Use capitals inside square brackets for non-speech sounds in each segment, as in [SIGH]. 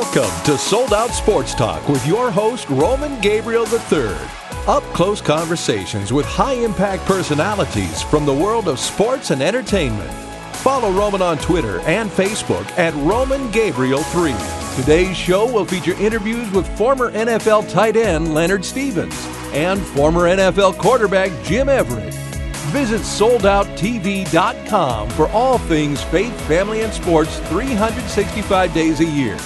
Welcome to Sold Out Sports Talk with your host, Roman Gabriel III. Up close conversations with high impact personalities from the world of sports and entertainment. Follow Roman on Twitter and Facebook at Roman Gabriel 3. Today's show will feature interviews with former NFL tight end Leonard Stephens and former NFL quarterback Jim Everett. Visit soldouttv.com for all things faith, family, and sports 365 days a year.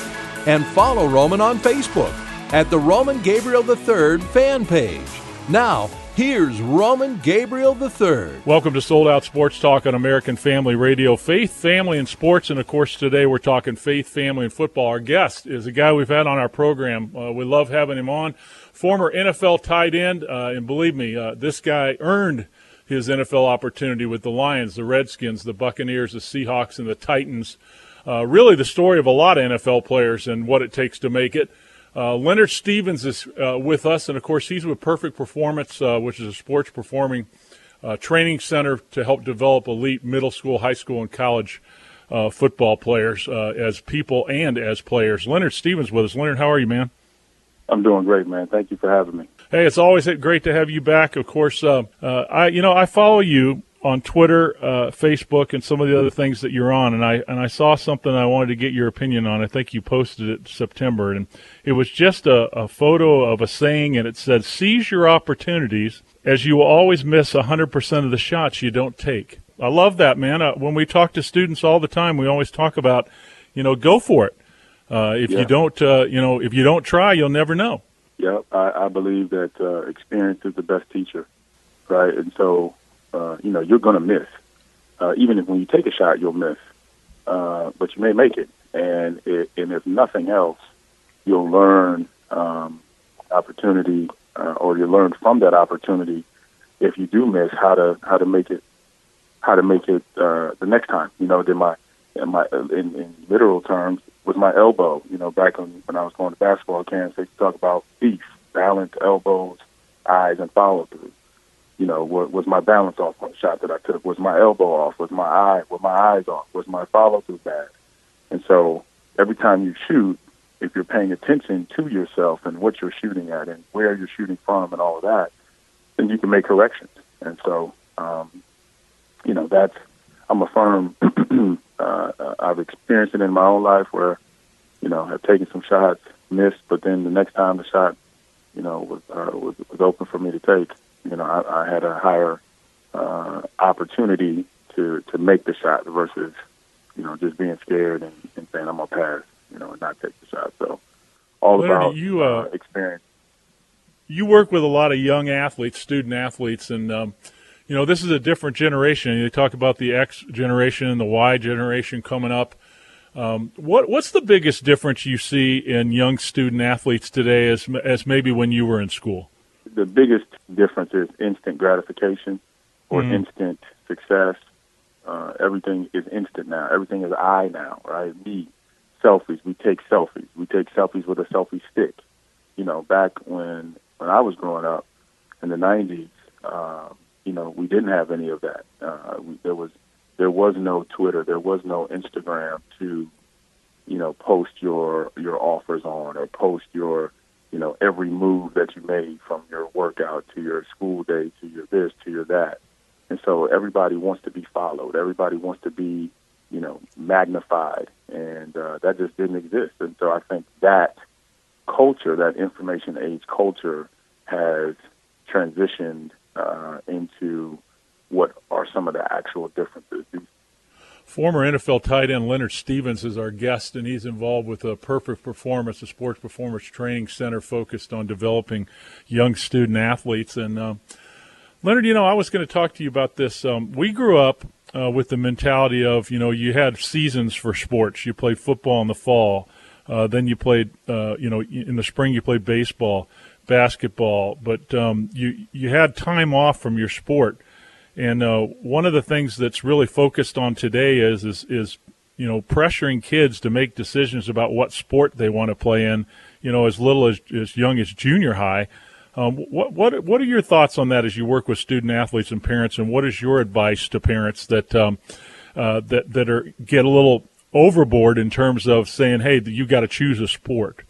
And follow Roman on Facebook at the Roman Gabriel III fan page. Now, here's Roman Gabriel III. Welcome to Sold Out Sports Talk on American Family Radio. Faith, family, and sports. And of course, today we're talking faith, family, and football. Our guest is a guy we've had on our program. Uh, we love having him on. Former NFL tight end. Uh, and believe me, uh, this guy earned his NFL opportunity with the Lions, the Redskins, the Buccaneers, the Seahawks, and the Titans. Uh, really, the story of a lot of NFL players and what it takes to make it. Uh, Leonard Stephens is uh, with us, and of course, he's with Perfect Performance, uh, which is a sports performing uh, training center to help develop elite middle school, high school, and college uh, football players as people and as players. Leonard Stephens with us. Leonard, how are you, man? I'm doing great, man. Thank you for having me. Hey, it's always great to have you back. Of course, uh, uh, I you know I follow you on Twitter, uh, Facebook, and some of the other things that you're on, and I and I saw something I wanted to get your opinion on. I think you posted it September, and it was just a, a photo of a saying, and it said, "Seize your opportunities, as you will always miss 100% of the shots you don't take." I love that, man. Uh, when we talk to students all the time, we always talk about, you know, go for it. Uh, if yeah. you don't, uh, you know, if you don't try, you'll never know. Yeah, I, I believe that uh, experience is the best teacher, right? And so, uh, you know, you're going to miss. Uh, even if when you take a shot, you'll miss, uh, but you may make it. And it, and if nothing else, you'll learn um, opportunity, uh, or you learn from that opportunity. If you do miss, how to how to make it, how to make it uh, the next time. You know, then my in my in, in literal terms, with my elbow. You know, back when, when I was going to basketball camps, they talk about beef, balance, elbows, eyes, and follow through. You know, was, was my balance off on the shot that I took? Was my elbow off? Was my eye? Were my eyes off? Was my follow through bad? And so every time you shoot, if you're paying attention to yourself and what you're shooting at and where you're shooting from and all of that, then you can make corrections. And so, um, you know, that's I'm a firm [CLEARS THROAT] uh, I've experienced it in my own life where, you know, have taken some shots, missed, but then the next time the shot, you know, was uh, was, was open for me to take. You know, I, I had a higher uh, opportunity to to make the shot versus, you know, just being scared and, and saying I'm gonna pass, you know, and not take the shot. So, all Larry, about you, uh, uh, experience. You work with a lot of young athletes, student athletes, and um, you know, this is a different generation. You talk about the X generation and the Y generation coming up. Um, what what's the biggest difference you see in young student athletes today, as as maybe when you were in school? The biggest difference is instant gratification or mm-hmm. instant success. Uh, everything is instant now. Everything is I now, right? Me, selfies. We take selfies. We take selfies with a selfie stick. You know, back when when I was growing up in the '90s, um, you know, we didn't have any of that. Uh, we, there was there was no Twitter, there was no Instagram to, you know, post your your offers on or post your, you know, every move that you made from your workout to your school day to your this to your that. And so everybody wants to be followed. Everybody wants to be, you know, magnified, and uh, that just didn't exist. And so I think that culture, that information age culture, has transitioned uh, into what are some of the actual differences. Former NFL tight end Leonard Stephens is our guest, and he's involved with a Perfect Performance, a sports performance training center focused on developing young student athletes. And uh, Leonard, you know, I was going to talk to you about this. Um, we grew up uh, with the mentality of, you know, you had seasons for sports. You played football in the fall, uh, then you played, uh, you know, in the spring you played baseball basketball, but um, you you had time off from your sport, and uh, one of the things that's really focused on today is is is you know pressuring kids to make decisions about what sport they want to play in. You know, as little as as young as junior high. Um, what what what are your thoughts on that as you work with student athletes and parents, and what is your advice to parents that um, uh, that that are get a little overboard in terms of saying, "Hey, you got to choose a sport."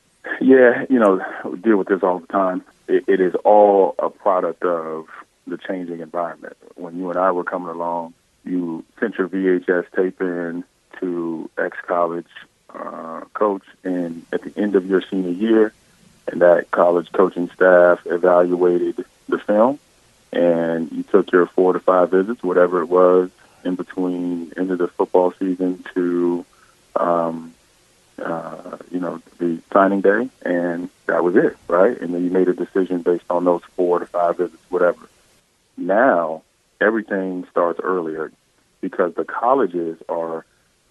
Yeah, you know, we deal with this all the time. It, it is all a product of the changing environment. When you and I were coming along, you sent your VHS tape in to ex-college uh, coach, and at the end of your senior year, and that college coaching staff evaluated the film, and you took your four to five visits, whatever it was, in between end of the football season to, um, uh, you know, the signing day, and that was it, right? And then you made a decision based on those four to five visits, whatever. Now everything starts earlier because the colleges are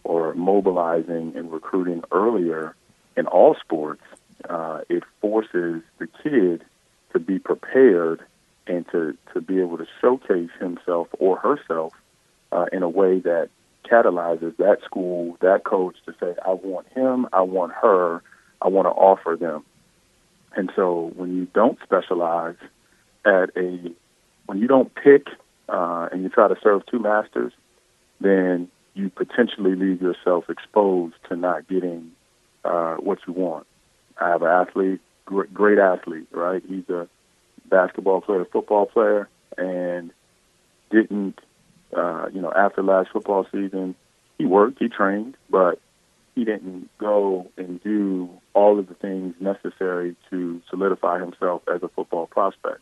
are mobilizing and recruiting earlier in all sports. Uh, it forces the kid to be prepared and to, to be able to showcase himself or herself uh, in a way that catalyzes that school, that coach to say, I want him, I want her, I want to offer them. And so when you don't specialize at a, when you don't pick uh, and you try to serve two masters, then you potentially leave yourself exposed to not getting uh, what you want. I have an athlete, great, great athlete, right? He's a basketball player, a football player, and didn't, uh, you know, after last football season, he worked, he trained, but he didn't go and do all of the things necessary to solidify himself as a football prospect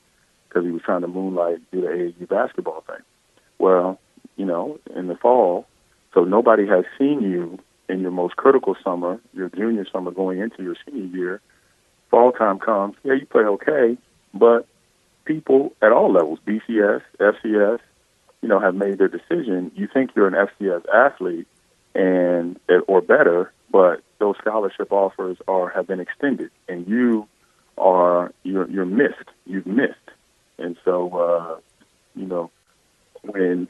because he was trying to moonlight do the AAU basketball thing. Well, you know, in the fall, so nobody has seen you in your most critical summer, your junior summer going into your senior year. Fall time comes, yeah, you play okay, but people at all levels, BCS, FCS, you know, have made their decision. You think you're an FCS athlete and or better, but those scholarship offers are have been extended, and you are you're you're missed. You've missed, so uh, you know when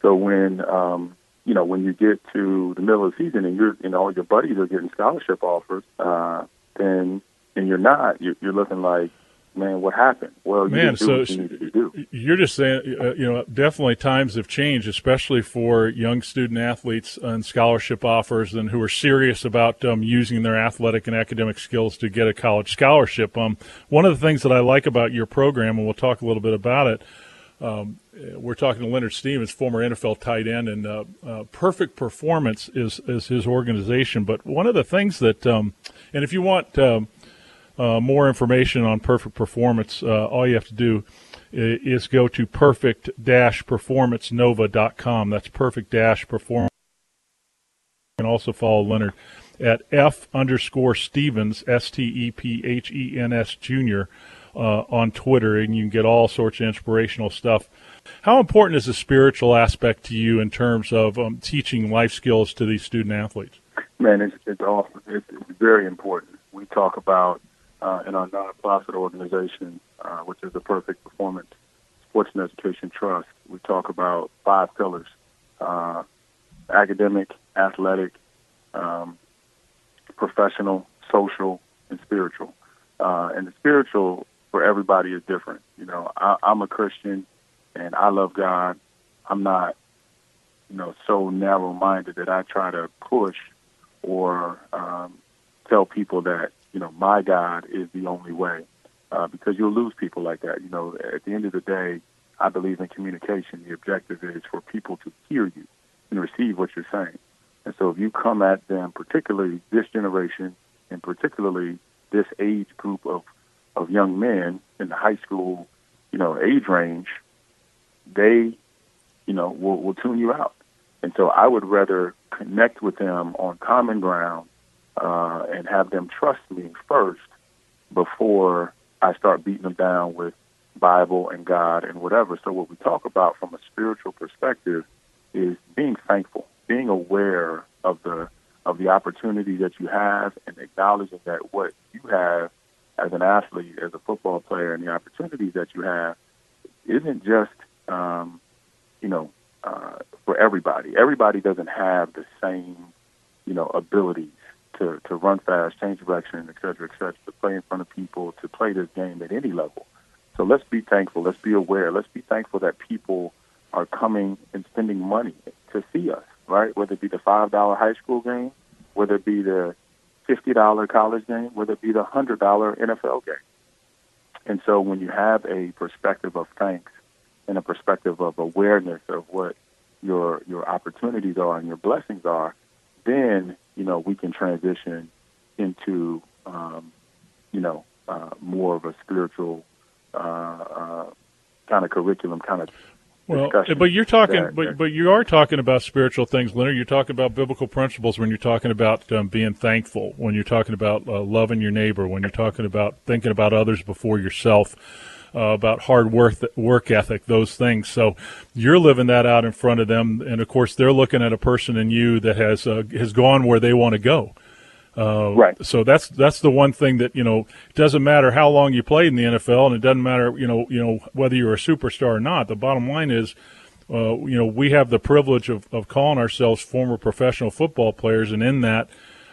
so when um, you know when you get to the middle of the season and you're and all your buddies are getting scholarship offers, uh, then and you're not, you're, you're looking like man, what happened? Well, you man, so you you're just saying, uh, you know, definitely times have changed, especially for young student athletes and scholarship offers, and who are serious about um, using their athletic and academic skills to get a college scholarship. Um, one of the things that I like about your program, and we'll talk a little bit about it. Um, we're talking to Leonard Stephens, former NFL tight end, and uh, uh, Perfect Performance is is his organization. But one of the things that, um, and if you want um, uh, more information on Perfect Performance, uh, all you have to do is go to perfect-performancenova.com. That's perfect-performance. You can also follow Leonard at F underscore Stephens, S T E P H E N S Jr. Uh, on Twitter, and you can get all sorts of inspirational stuff. How important is the spiritual aspect to you in terms of um, teaching life skills to these student athletes? Man, it's, it's awesome. It's, it's very important. We talk about uh, in our nonprofit organization, uh, which is the Perfect Performance Sports and Education Trust. We talk about five pillars uh, academic, athletic, um, professional, social, and spiritual. Uh, and the spiritual for everybody is different. You know, I, I'm a Christian and I love God. I'm not, you know, so narrow minded that I try to push or um, tell people that you know, my God is the only way, uh, because you'll lose people like that. You know, at the end of the day, I believe in communication. The objective is for people to hear you and receive what you're saying. And so if you come at them, particularly this generation, and particularly this age group of, of young men in the high school, you know, age range, they, you know, will, will tune you out. And so I would rather connect with them on common ground uh, and have them trust me first before I start beating them down with Bible and God and whatever. So what we talk about from a spiritual perspective is being thankful, being aware of the of the opportunity that you have and acknowledging that what you have as an athlete, as a football player, and the opportunities that you have isn't just um, you know uh, for everybody. Everybody doesn't have the same you know abilities to, to run fast, change direction, et cetera, et cetera, to play in front of people, to play this game at any level. So let's be thankful. Let's be aware. Let's be thankful that people are coming and spending money to see us, right? Whether it be the $5 high school game whether it be the $50 college game, whether it be the $100 NFL game. And so when you have a perspective of thanks and a perspective of awareness of what your your opportunities are and your blessings are, then you know we can transition into um, you know uh, more of a spiritual uh, uh, kind of curriculum, kind of well, but you're talking, that, but but you are talking about spiritual things, Leonard. You're talking about biblical principles when you're talking about um, being thankful, when you're talking about uh, loving your neighbor, when you're talking about thinking about others before yourself, uh, about hard work, work ethic, those things. So you're living that out in front of them, and of course they're looking at a person in you that has uh, has gone where they want to go. Uh, right. So that's that's the one thing that you know. It doesn't matter how long you played in the NFL, and it doesn't matter you know you know whether you're a superstar or not. The bottom line is, uh, you know, we have the privilege of, of calling ourselves former professional football players, and in that,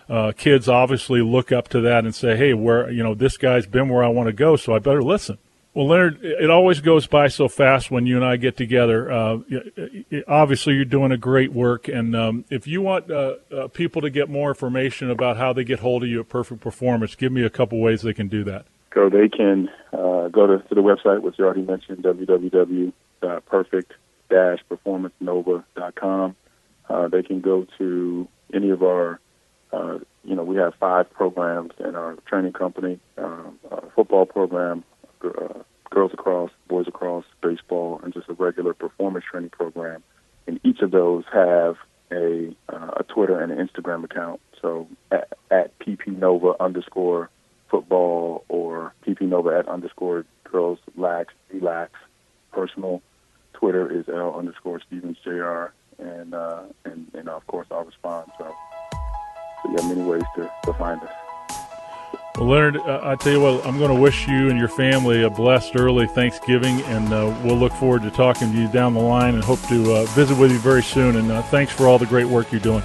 uh, kids obviously look up to that and say, "Hey, where you know this guy's been where I want to go, so I better listen." Well, Leonard, it always goes by so fast when you and I get together. Uh, obviously, you're doing a great work, and um, if you want uh, uh, people to get more information about how they get hold of you at Perfect Performance, give me a couple ways they can do that. So they can uh, go to, to, the website, which you already mentioned, www.perfect-performancenova.com. Uh, they can go to any of our, uh, you know, we have five programs in our training company, um, football program, uh, girls lacrosse, boys lacrosse, baseball, and just a regular performance training program. And each of those have a uh, a Twitter and an Instagram account. So at, at ppnova underscore football or ppnova at underscore girls lax relax personal. Twitter is l underscore Stephens jr. and uh, and and of course I'll respond. So, so you have many ways to, to find us. Well, Leonard, uh, I tell you what, I'm going to wish you and your family a blessed early Thanksgiving, and uh, we'll look forward to talking to you down the line and hope to uh, visit with you very soon. And uh, thanks for all the great work you're doing.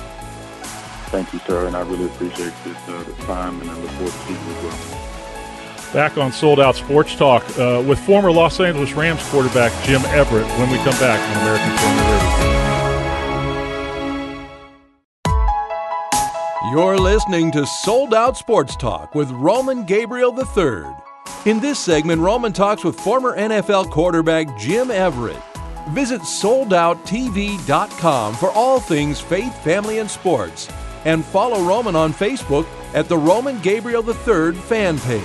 Thank you, sir, and I really appreciate this, uh, this time, and I look forward to seeing you as well. Back on Sold Out Sports Talk uh, with former Los Angeles Rams quarterback Jim Everett when we come back on American Family Radio. You're listening to Sold Out Sports Talk with Roman Gabriel III. In this segment, Roman talks with former NFL quarterback Jim Everett. Visit soldouttv.com for all things faith, family, and sports. And follow Roman on Facebook at the Roman Gabriel III fan page.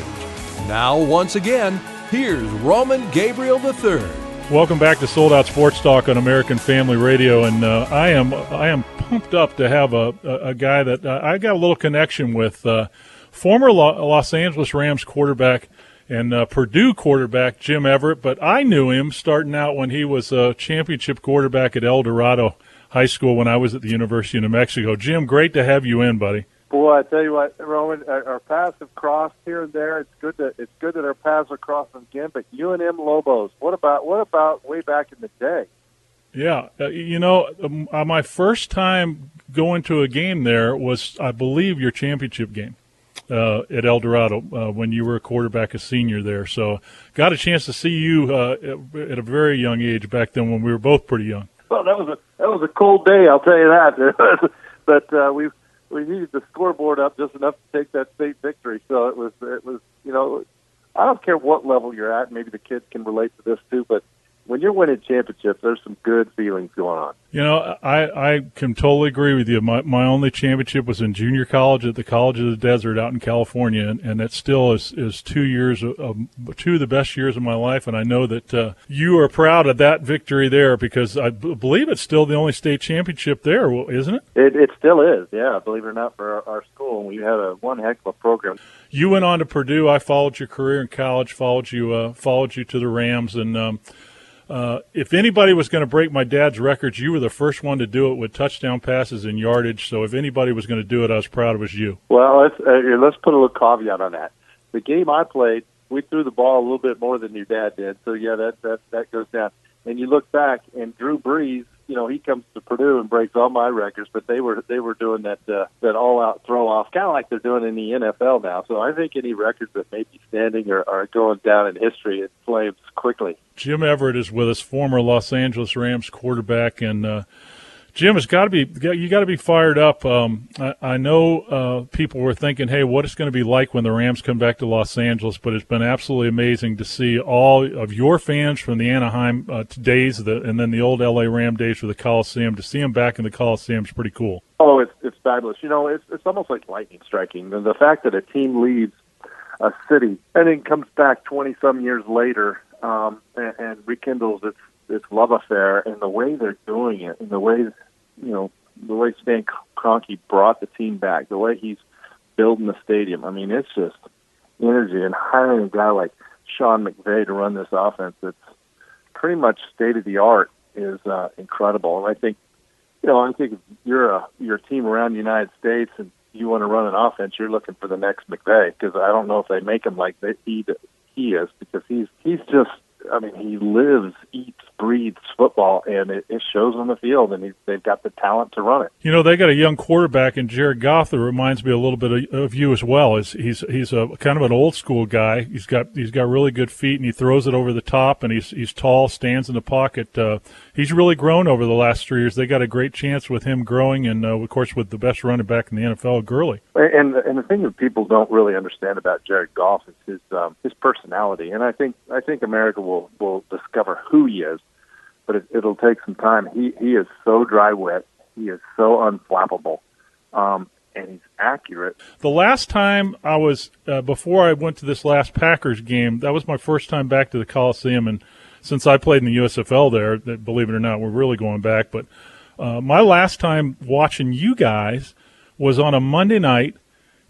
Now, once again, here's Roman Gabriel III. Welcome back to Sold Out Sports Talk on American Family Radio, and uh, I am I am pumped up to have a, a, a guy that uh, I got a little connection with. Uh, former Los Angeles Rams quarterback and uh, Purdue quarterback Jim Everett, but I knew him starting out when he was a championship quarterback at El Dorado High School when I was at the University of New Mexico. Jim, great to have you in, buddy. Boy, I tell you what, Roman, our paths have crossed here and there. It's good that it's good that our paths are crossing again. But UNM Lobos, what about what about way back in the day? Yeah, uh, you know, um, uh, my first time going to a game there was, I believe, your championship game uh, at El Dorado uh, when you were a quarterback, a senior there. So, got a chance to see you uh, at a very young age back then when we were both pretty young. Well, that was a that was a cold day, I'll tell you that. [LAUGHS] but uh, we we needed the scoreboard up just enough to take that state victory. So it was it was you know, I don't care what level you're at. Maybe the kids can relate to this too, but when you're winning championships, there's some good feelings going on. You know, I, I can totally agree with you. My, my only championship was in junior college at the College of the Desert out in California, and, and that still is, is two years of, of two of the best years of my life. And I know that uh, you are proud of that victory there because I b- believe it's still the only state championship there, isn't it? It, it still is, yeah. Believe it or not, for our, our school, we had a one heck of a program. You went on to Purdue. I followed your career in college. Followed you. Uh, followed you to the Rams, and um, uh, if anybody was going to break my dad's records, you were the first one to do it with touchdown passes and yardage. So if anybody was going to do it, I was proud it was you. Well, let's uh, let's put a little caveat on that. The game I played, we threw the ball a little bit more than your dad did. So yeah, that that that goes down. And you look back, and Drew Brees you know he comes to Purdue and breaks all my records, but they were they were doing that uh, that all out throw off, kind of like they're doing in the NFL now. So I think any records that may be standing are, are going down in history in flames quickly. Jim Everett is with us, former Los Angeles Rams quarterback and. Uh, Jim, it's got to be you got to be fired up. Um, I, I, know uh, people were thinking, "Hey, what it's going to be like when the Rams come back to Los Angeles?" But it's been absolutely amazing to see all of your fans from the Anaheim uh, days, the, and then the old LA Ram days for the Coliseum. To see them back in the Coliseum is pretty cool. Oh, it's it's fabulous. You know, it's it's almost like lightning striking. The, the fact that a team leaves a city and then comes back twenty some years later um, and, and rekindles its its love affair and the way they're doing it and the way you know the way Stan Kroenke brought the team back, the way he's building the stadium. I mean, it's just energy and hiring a guy like Sean McVay to run this offense that's pretty much state of the art is uh, incredible. And I think, you know, I think if you're a you're team around the United States and you want to run an offense, you're looking for the next McVay because I don't know if they make him like they, he he is because he's he's just I mean, he lives, eats, breathes football, and it, it shows on the field, and he, they've got the talent to run it. You know, they got a young quarterback in Jared Goff that reminds me a little bit of, of you as well. Is he's he's a kind of an old school guy. He's got he's got really good feet, and he throws it over the top, and he's he's tall, stands in the pocket. Uh, he's really grown over the last three years. They got a great chance with him growing, and uh, of course with the best running back in the NFL, Gurley. And and the thing that people don't really understand about Jared Goff is his um, his personality, and I think I think America will will discover who he is, but it, it'll take some time. He he is so dry wit. He is so unflappable. Um, and he's accurate. The last time I was uh, before I went to this last Packers game, that was my first time back to the Coliseum, and since I played in the USFL there, that believe it or not, we're really going back. But uh, my last time watching you guys was on a Monday night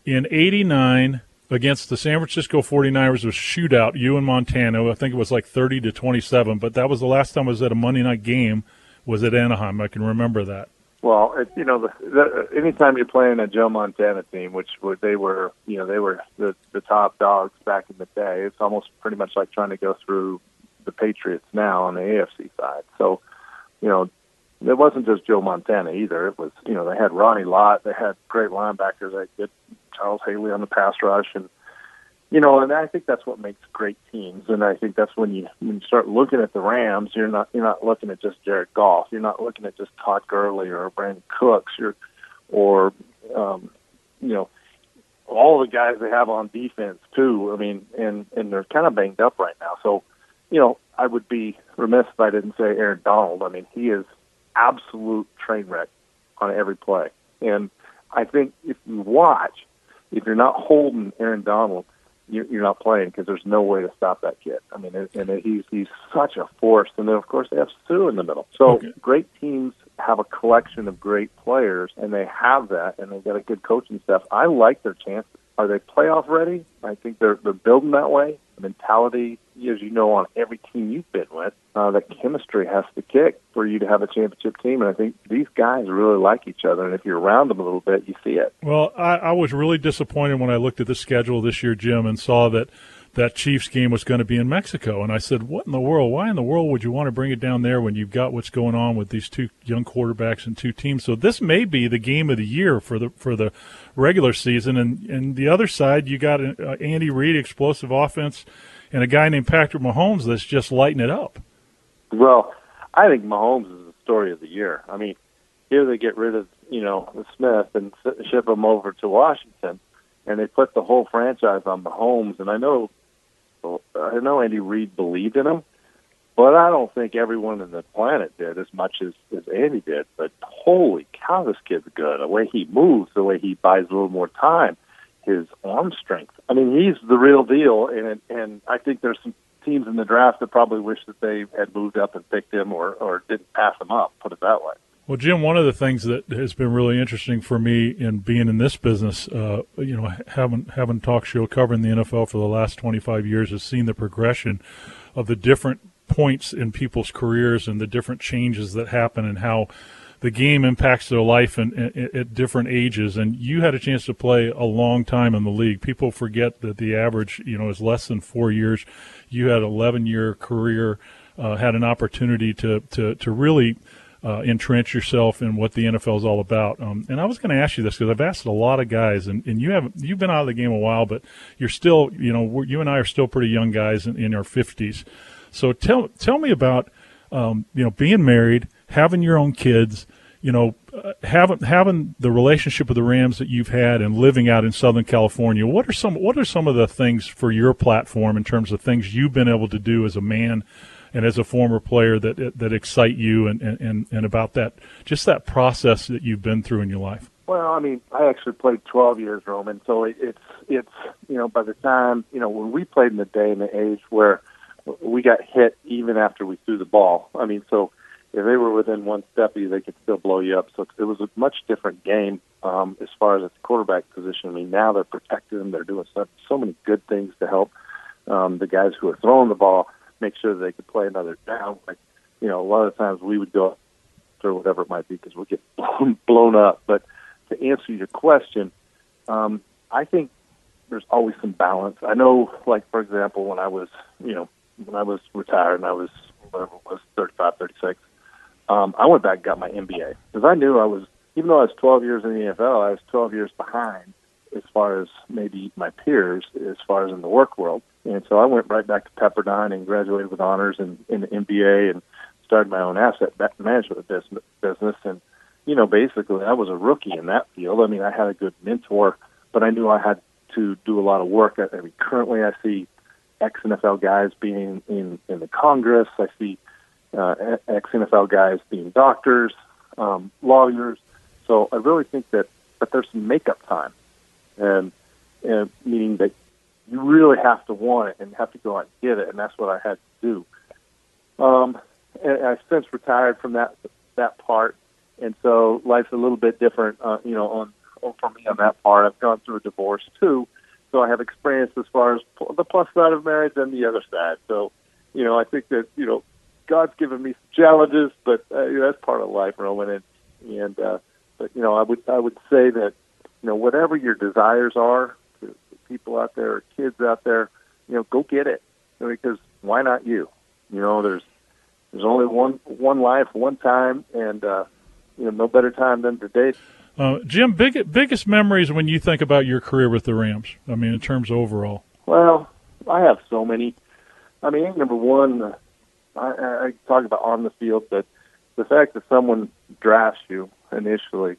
in '89 against the San Francisco 49ers. was shootout, you and Montana. I think it was like 30 to 27. But that was the last time I was at a Monday night game. Was at Anaheim. I can remember that. Well, it, you know, the, the, anytime you're playing a Joe Montana team, which they were, you know, they were the the top dogs back in the day. It's almost pretty much like trying to go through the Patriots now on the AFC side. So, you know, it wasn't just Joe Montana either. It was, you know, they had Ronnie Lott, they had great linebackers, they had Charles Haley on the pass rush, and you know, and I think that's what makes great teams. And I think that's when you when you start looking at the Rams, you're not you're not looking at just Jared Goff, you're not looking at just Todd Gurley or Brandin Cooks, you're or um, you know all the guys they have on defense too. I mean, and and they're kind of banged up right now, so you know, I would be remiss if I didn't say Aaron Donald. I mean, he is absolute train wreck on every play. And I think if you watch, if you're not holding Aaron Donald, you're, you're not playing because there's no way to stop that kid. I mean, and he's he's such a force. And then of course they have Suh in the middle. So okay. great teams have a collection of great players, and they have that, and they've got a good coaching staff. I like their chances. Are they playoff ready? I think they're they're building that way. Mentality, as you know, on every team you've been with, uh, the chemistry has to kick for you to have a championship team. And I think these guys really like each other. And if you're around them a little bit, you see it. Well, I, I was really disappointed when I looked at the schedule this year, Jim, and saw that that Chiefs game was going to be in Mexico. And I said, what in the world? Why in the world would you want to bring it down there when you've got what's going on with these two young quarterbacks and two teams? So this may be the game of the year for the for the regular season. And and the other side, you got uh, Andy Reid, explosive offense, and a guy named Patrick Mahomes that's just lighting it up. Well, I think Mahomes is the story of the year. I mean, here they get rid of you know Smith and ship him over to Washington, and they put the whole franchise on Mahomes. And I know I know Andy Reid believed in him, but I don't think everyone in the planet did as much as, as Andy did. But holy cow, this kid's good. The way he moves, the way he buys a little more time, his arm strength. I mean, he's the real deal. And and I think there's some teams in the draft that probably wish that they had moved up and picked him or or didn't pass him up. Put it that way. Well, Jim, one of the things that has been really interesting for me in being in this business, uh, you know, having having talk show covering the NFL for the last 25 years, has seen the progression of the different points in people's careers and the different changes that happen and how the game impacts their life and at different ages. And you had a chance to play a long time in the league. People forget that the average, you know, is less than four years. You had an 11 year career, uh, had an opportunity to to to really uh, entrench yourself in what the NFL is all about. Um, and I was going to ask you this because I've asked a lot of guys, and, and you have you've been out of the game a while, but you're still, you know, you and I are still pretty young guys in, in our fifties. So tell tell me about, um, you know, being married, having your own kids, you know, uh, having having the relationship with the Rams that you've had and living out in Southern California, what are some what are some of the things for your platform in terms of things you've been able to do as a man and as a former player that that excite you and, and, and about that just that process that you've been through in your life? Well, I mean, I actually played 12 years, Roman. So it, it's it's you know by the time you know when we played in the day and the age where we got hit even after we threw the ball. I mean, so if they were within one step of you, they could still blow you up. So it was a much different game um, as far as the quarterback position. I mean, now they're protecting them. They're doing so, so many good things to help um, the guys who are throwing the ball make sure they could play another down. Like, you know, a lot of times we would go or whatever it might be because we get [LAUGHS] blown, blown up. But to answer your question, um, I think there's always some balance. I know, like for example, when I was, you know, when I was retired and I was whatever it was 35, 36, um, I went back and got my MBA because I knew I was, even though I was 12 years in the NFL, I was 12 years behind as far as maybe my peers, as far as in the work world. And so I went right back to Pepperdine and graduated with honors in, in the MBA and started my own asset management business. And, you know, basically I was a rookie in that field. I mean, I had a good mentor, but I knew I had to do a lot of work. I mean, currently I see ex NFL guys being in, in the Congress. I see uh, ex NFL guys being doctors, um, lawyers. So I really think that, that there's some makeup time, and, and meaning that you really have to want it and have to go out and get it, and that's what I had to do. Um, and I've since retired from that that part, and so life's a little bit different, uh, you know, on, for me on that part. I've gone through a divorce too, so I have experience as far as the plus side of marriage and the other side. So, you know, I think that you know God's given me some challenges, but uh, you know, that's part of life, Roman. And and uh, but you know, I would I would say that you know whatever your desires are, people out there, kids out there, you know, go get it because why not you? You know, there's there's only one one life, one time, and uh, you know, no better time than today. Uh, Jim, big, biggest memories when you think about your career with the Rams. I mean, in terms of overall. Well, I have so many. I mean, number one, I, I talk about on the field, but the fact that someone drafts you initially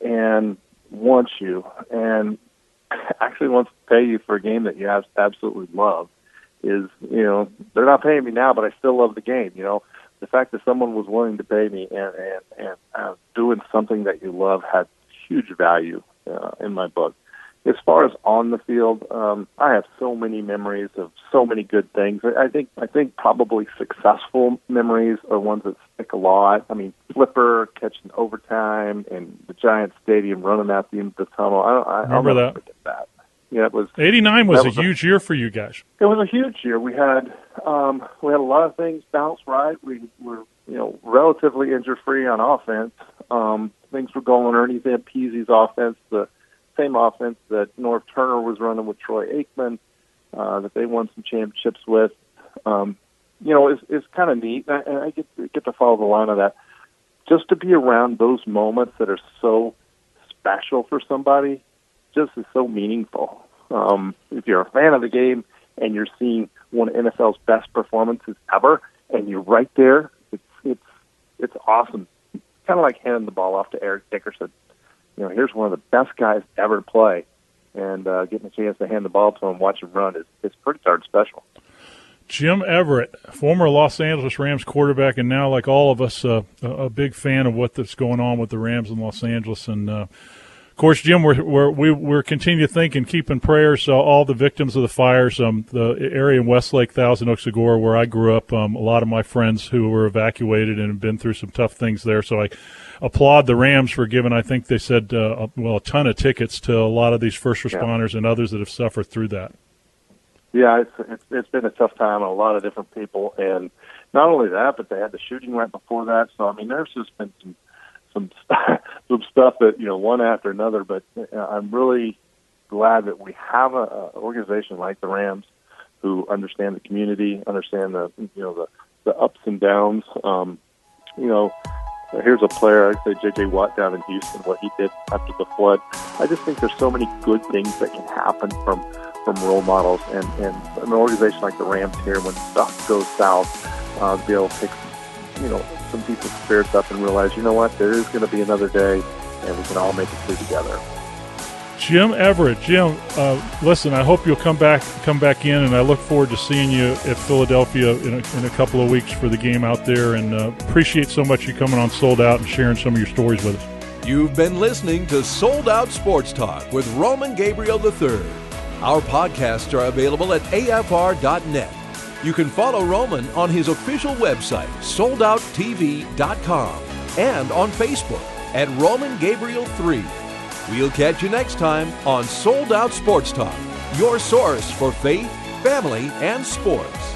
and wants you and [LAUGHS] actually wants to pay you for a game that you absolutely love is, you know, they're not paying me now, but I still love the game. You know, the fact that someone was willing to pay me and and and uh, doing something that you love had huge value uh, in my book as far as on the field, um, I have so many memories of so many good things. I think I think probably successful memories are ones that stick a lot. I mean, Flipper catching overtime and the Giant Stadium running out the end of the tunnel. I, I remember I'll that. Forget that. Yeah, it was. Eighty nine was, was a huge year for you guys. It was a huge year. We had um, we had a lot of things bounce right. We were you know relatively injury free on offense. Um, things were going Ernie Zampese's offense. The same offense that Norv Turner was running with Troy Aikman, uh, that they won some championships with. Um, you know, it's, kind of neat, and I, I get get to follow the line of that. Just to be around those moments that are so special for somebody, just is so meaningful. Um, if you're a fan of the game and you're seeing one of NFL's best performances ever, and you're right there, it's it's it's awesome. Kind of like handing the ball off to Eric Dickerson you know, here's one of the best guys ever to play, and uh, getting a chance to hand the ball to him, watch him run is is pretty darn special. Jim Everett, former Los Angeles Rams quarterback, and now, like all of us, uh, a big fan of what's going on with the Rams in Los Angeles. And uh, of course, Jim, we're we're we, we're continue to think and keep in prayers uh, all the victims of the fires. Um, the area in Westlake, Thousand Oaks, Agoura, where I grew up. Um, a lot of my friends who were evacuated and have been through some tough things there. So I applaud the Rams for giving. I think they said uh, well a ton of tickets to a lot of these first responders yeah. and others that have suffered through that. Yeah, it's, it's it's been a tough time on a lot of different people, and not only that, but they had the shooting right before that. So I mean, there's just been some some [LAUGHS] some stuff that you know one after another. But uh, I'm really glad that we have an organization like the Rams who understand the community, understand the you know the the ups and downs. Um, you know, here's a player, I'd say J.J. Watt down in Houston, what he did after the flood. I just think there's so many good things that can happen from from role models and, and an organization like the Rams here, when stuff goes south, uh, be able to take you know some people's spirits up and realize, you know what, there is going to be another day, and we can all make it through together. Jim Everett, Jim, uh, listen. I hope you'll come back, come back in, and I look forward to seeing you at Philadelphia in a, in a couple of weeks for the game out there. And uh, appreciate so much you coming on Sold Out and sharing some of your stories with us. You've been listening to Sold Out Sports Talk with Roman Gabriel III. Our podcasts are available at afr.net. You can follow Roman on his official website, soldouttv.com, and on Facebook at Roman Gabriel 3. We'll catch you next time on Sold Out Sports Talk, your source for faith, family, and sports.